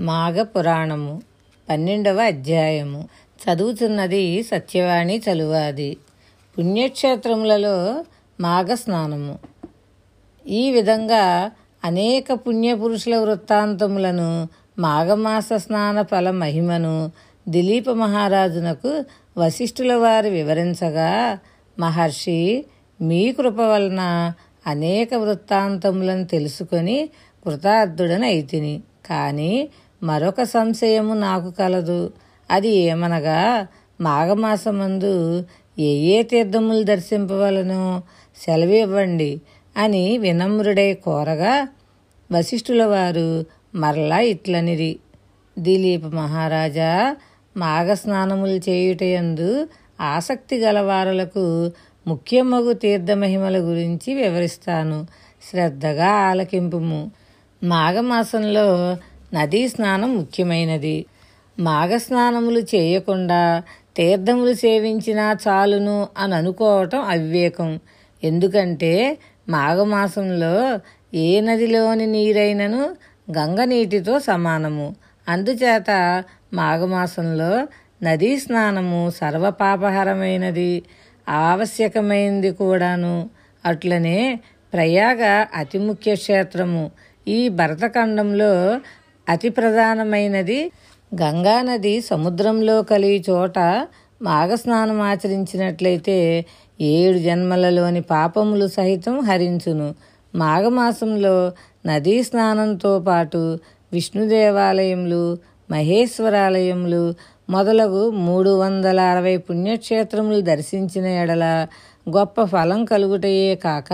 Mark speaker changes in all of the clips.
Speaker 1: మాఘ పురాణము పన్నెండవ అధ్యాయము. చదువుతున్నది సత్యవాణి చలువాది. పుణ్యక్షేత్రములలో మాఘ స్నానము ఈ విధంగా అనేక పుణ్యపురుషుల వృత్తాంతములను మాఘమాస స్నాన ఫల మహిమను దిలీప మహారాజునకు వశిష్ఠుల వారు వివరించగా మహర్షి మీ కృప వలన అనేక వృత్తాంతములను తెలుసుకొని కృతార్థుడనైతిని. కానీ మరొక సంశయము నాకు కలదు. అది ఏమనగా మాఘమాసమందు ఏ ఏ తీర్థములు దర్శింపవలనో? సెలవివ్వండి అని వినమ్రుడై కోరగా వశిష్ఠుల వారు మరలా ఇట్లనిరి. దిలీప్ మహారాజా మాఘస్నానములు చేయుటయందు ఆసక్తి గలవారులకు ముఖ్యమగు తీర్థమహిమల గురించి వివరిస్తాను. శ్రద్ధగా ఆలకింపుము. మాఘమాసంలో నదీ స్నానం ముఖ్యమైనది. మాఘస్నానములు చేయకుండా తీర్థములు సేవించినా చాలును అని అనుకోవటం అవివేకం. ఎందుకంటే మాఘమాసంలో ఏ నదిలోని నీరైనను గంగ నీటితో సమానము. అందుచేత మాఘమాసంలో నదీ స్నానము సర్వపాపహరమైనది ఆవశ్యకమైనది కూడాను. అట్లనే ప్రయాగ అతి ముఖ్య క్షేత్రము. ఈ భరతఖండంలో అతి ప్రధానమైనది గంగానది సముద్రంలో కలిగి చోట మాఘస్నానం ఆచరించినట్లయితే ఏడు జన్మలలోని పాపములు సహితం హరించును. మాఘమాసంలో నదీ స్నానంతో పాటు విష్ణు దేవాలయములు మహేశ్వరాలయములు మొదలగు మూడు వందల అరవై పుణ్యక్షేత్రములు దర్శించిన ఎడల గొప్ప ఫలం కలుగుటయే కాక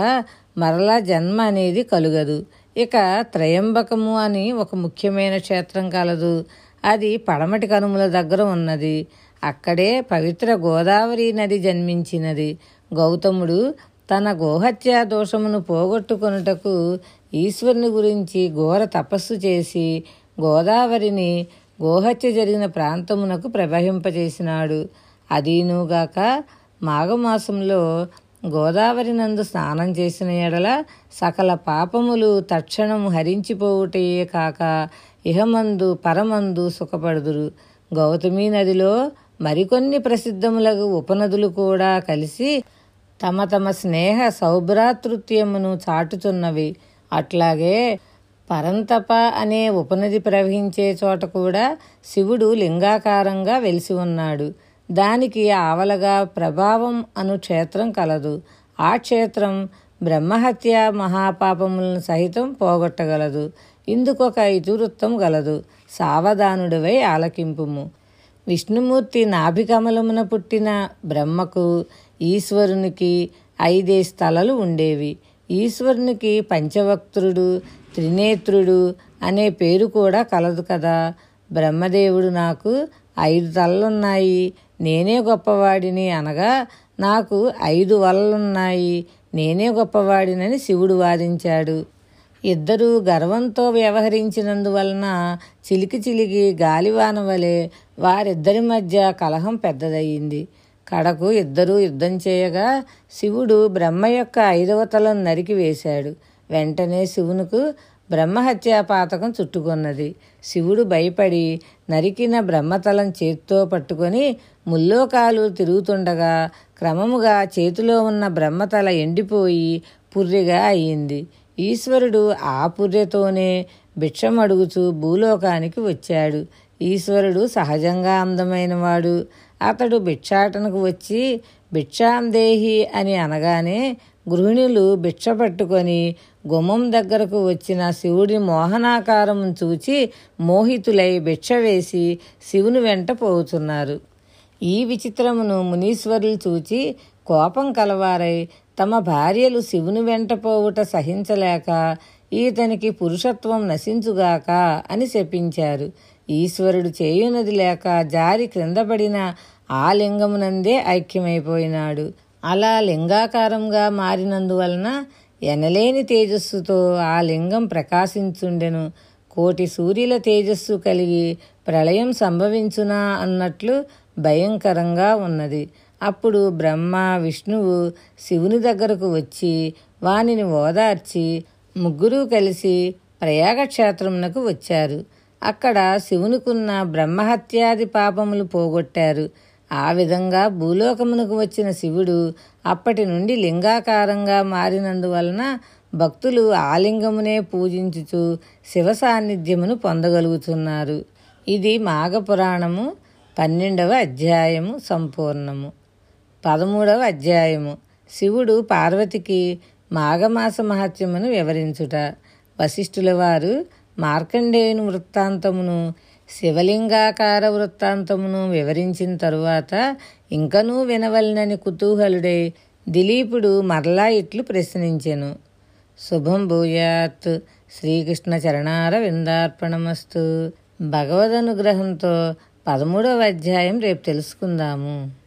Speaker 1: మరలా జన్మ అనేది కలుగదు. ఇక త్రయంబకము అని ఒక ముఖ్యమైన క్షేత్రం కలదు. అది పడమటి కనుమల దగ్గర ఉన్నది. అక్కడే పవిత్ర గోదావరి నది జన్మించినది. గౌతముడు తన గోహత్యా దోషమును పోగొట్టుకొనుటకు ఈశ్వరుని గురించి ఘోర తపస్సు చేసి గోదావరిని గోహత్య జరిగిన ప్రాంతమునకు ప్రవహింపజేసినాడు. అదీనుగాక మాఘమాసంలో గోదావరి నందు స్నానం చేసిన ఎడల సకల పాపములు తక్షణం హరించిపోవుటయే కాక ఇహమందు పరమందు సుఖపడుదురు. గౌతమి నదిలో మరికొన్ని ప్రసిద్ధములకు ఉపనదులు కూడా కలిసి తమ తమ స్నేహ సౌభ్రాతృత్యమును చాటుతున్నవి. అట్లాగే పరంతప అనే ఉపనది ప్రవహించే చోట కూడా శివుడు లింగాకారంగా వెలిసి ఉన్నాడు. దానికి ఆవలగా ప్రభావం అను క్షేత్రం కలదు. ఆ క్షేత్రం బ్రహ్మహత్య మహాపాపములను సహితం పోగొట్టగలదు. ఇందుకొక ఇతివృత్తం గలదు. సావధానుడివై ఆలకింపుము. విష్ణుమూర్తి నాభికమలమున పుట్టిన బ్రహ్మకు ఈశ్వరునికి ఐదే స్థలలు ఉండేవి. ఈశ్వరునికి పంచవక్త్రుడు త్రినేత్రుడు అనే పేరు కూడా కలదు కదా. బ్రహ్మదేవుడు నాకు ఐదు తలలున్నాయి. నేనే గొప్పవాడిని అనగా నాకు ఐదు వలలున్నాయి. నేనే గొప్పవాడినని శివుడు వాదించాడు. ఇద్దరూ గర్వంతో వ్యవహరించినందువలన చిలికి చిలికి గాలివాన వలె వారిద్దరి మధ్య కలహం పెద్దదయ్యింది. కడకు ఇద్దరూ యుద్ధం చేయగా శివుడు బ్రహ్మ యొక్క ఐదవ తలను నరికి వేశాడు. వెంటనే శివునికి బ్రహ్మహత్యా పాతకం చుట్టుకున్నది. శివుడు భయపడి నరికిన బ్రహ్మతలం చేత్తో పట్టుకొని ముల్లోకాలు తిరుగుతుండగా క్రమముగా చేతిలో ఉన్న బ్రహ్మతల ఎండిపోయి పుర్రిగా అయింది. ఈశ్వరుడు ఆ పుర్రెతోనే భిక్షం అడుగుచూ భూలోకానికి వచ్చాడు. ఈశ్వరుడు సహజంగా అందమైనవాడు. అతడు భిక్షాటనకు వచ్చి భిక్షాందేహి అని అనగానే గృహిణులు భిక్ష పట్టుకొని గుమ్మం దగ్గరకు వచ్చిన శివుడి మోహనాకారం చూచి మోహితులై భిక్ష వేసి శివుని వెంట పోతున్నారు. ఈ విచిత్రమును మునీశ్వరులు చూచి కోపం కలవారై తమ భార్యలు శివుని వెంట పోవుట సహించలేక ఈతనికి పురుషత్వం నశించుగాక అని శపించారు. ఈశ్వరుడు చేయునది లేక జారి క్రిందపడిన ఆ లింగమునందే ఐక్యమైపోయినాడు. అలా లింగాకారంగా మారినందువలన ఎనలేని తేజస్సుతో ఆ లింగం ప్రకాశించుండెను. కోటి సూర్యుల తేజస్సు కలిగి ప్రళయం సంభవించునా అన్నట్లు భయంకరంగా ఉన్నది. అప్పుడు బ్రహ్మ విష్ణువు శివుని దగ్గరకు వచ్చి వానిని ఓదార్చి ముగ్గురూ కలిసి ప్రయాగక్షేత్రమునకు వచ్చారు. అక్కడ శివునికున్న బ్రహ్మహత్యాది పాపములు పోగొట్టారు. ఆ విధంగా భూలోకమునకు వచ్చిన శివుడు అప్పటి నుండి లింగాకారంగా మారినందువలన భక్తులు ఆలింగమునే పూజించుచు శివ సాన్నిధ్యమును పొందగలుగుతున్నారు. ఇది మాఘపురాణము పన్నెండవ అధ్యాయము సంపూర్ణము. పదమూడవ అధ్యాయము. శివుడు పార్వతికి మాఘమాస మహత్యమును వివరించుట. వశిష్ఠుల వారు మార్కండేయుని వృత్తాంతమును శివలింగాకార వృత్తాంతమును వివరించిన తరువాత ఇంకనూ వినవలనని కుతూహలుడై దిలీపుడు మరలా ఇట్లు ప్రశ్నించెను. శుభం భూయాత్. శ్రీకృష్ణ చరణార విందార్పణమస్తు భగవద్ అనుగ్రహంతో పదమూడవ అధ్యాయం రేపు తెలుసుకుందాము.